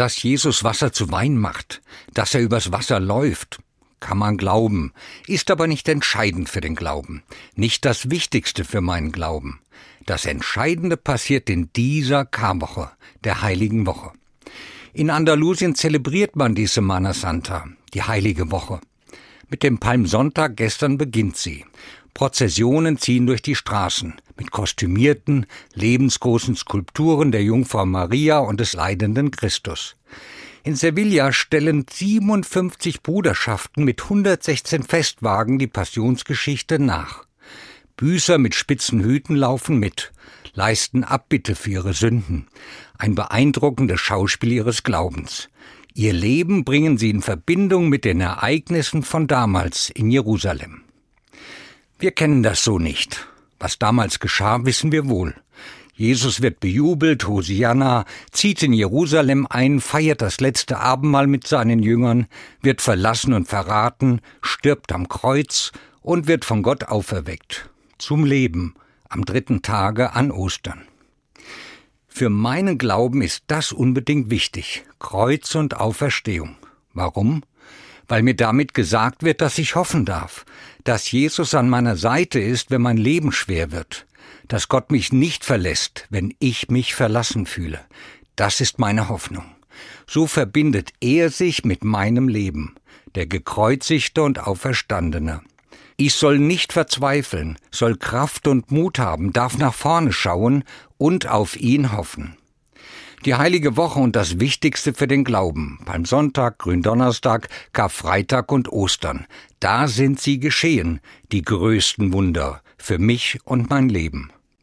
Dass Jesus Wasser zu Wein macht, dass er übers Wasser läuft, kann man glauben, ist aber nicht entscheidend für den Glauben, nicht das Wichtigste für meinen Glauben. Das Entscheidende passiert in dieser Karwoche, der heiligen Woche. In Andalusien zelebriert man die Semana Santa, die heilige Woche. Mit dem Palmsonntag gestern beginnt sie. Prozessionen ziehen durch die Straßen mit kostümierten, lebensgroßen Skulpturen der Jungfrau Maria und des leidenden Christus. In Sevilla stellen 57 Bruderschaften mit 116 Festwagen die Passionsgeschichte nach. Büßer mit spitzen Hüten laufen mit, leisten Abbitte für ihre Sünden. Ein beeindruckendes Schauspiel ihres Glaubens. Ihr Leben bringen sie in Verbindung mit den Ereignissen von damals in Jerusalem. Wir kennen das so nicht. Was damals geschah, wissen wir wohl. Jesus wird bejubelt, Hosianna, zieht in Jerusalem ein, feiert das letzte Abendmahl mit seinen Jüngern, wird verlassen und verraten, stirbt am Kreuz und wird von Gott auferweckt. Zum Leben am dritten Tage an Ostern. Für meinen Glauben ist das unbedingt wichtig. Kreuz und Auferstehung. Warum? Weil mir damit gesagt wird, dass ich hoffen darf, dass Jesus an meiner Seite ist, wenn mein Leben schwer wird, dass Gott mich nicht verlässt, wenn ich mich verlassen fühle. Das ist meine Hoffnung. So verbindet er sich mit meinem Leben, der gekreuzigte und auferstandene. Ich soll nicht verzweifeln, soll Kraft und Mut haben, darf nach vorne schauen und auf ihn hoffen. Die heilige Woche und das Wichtigste für den Glauben, beim Sonntag, Gründonnerstag, Karfreitag und Ostern, da sind sie geschehen, die größten Wunder für mich und mein Leben.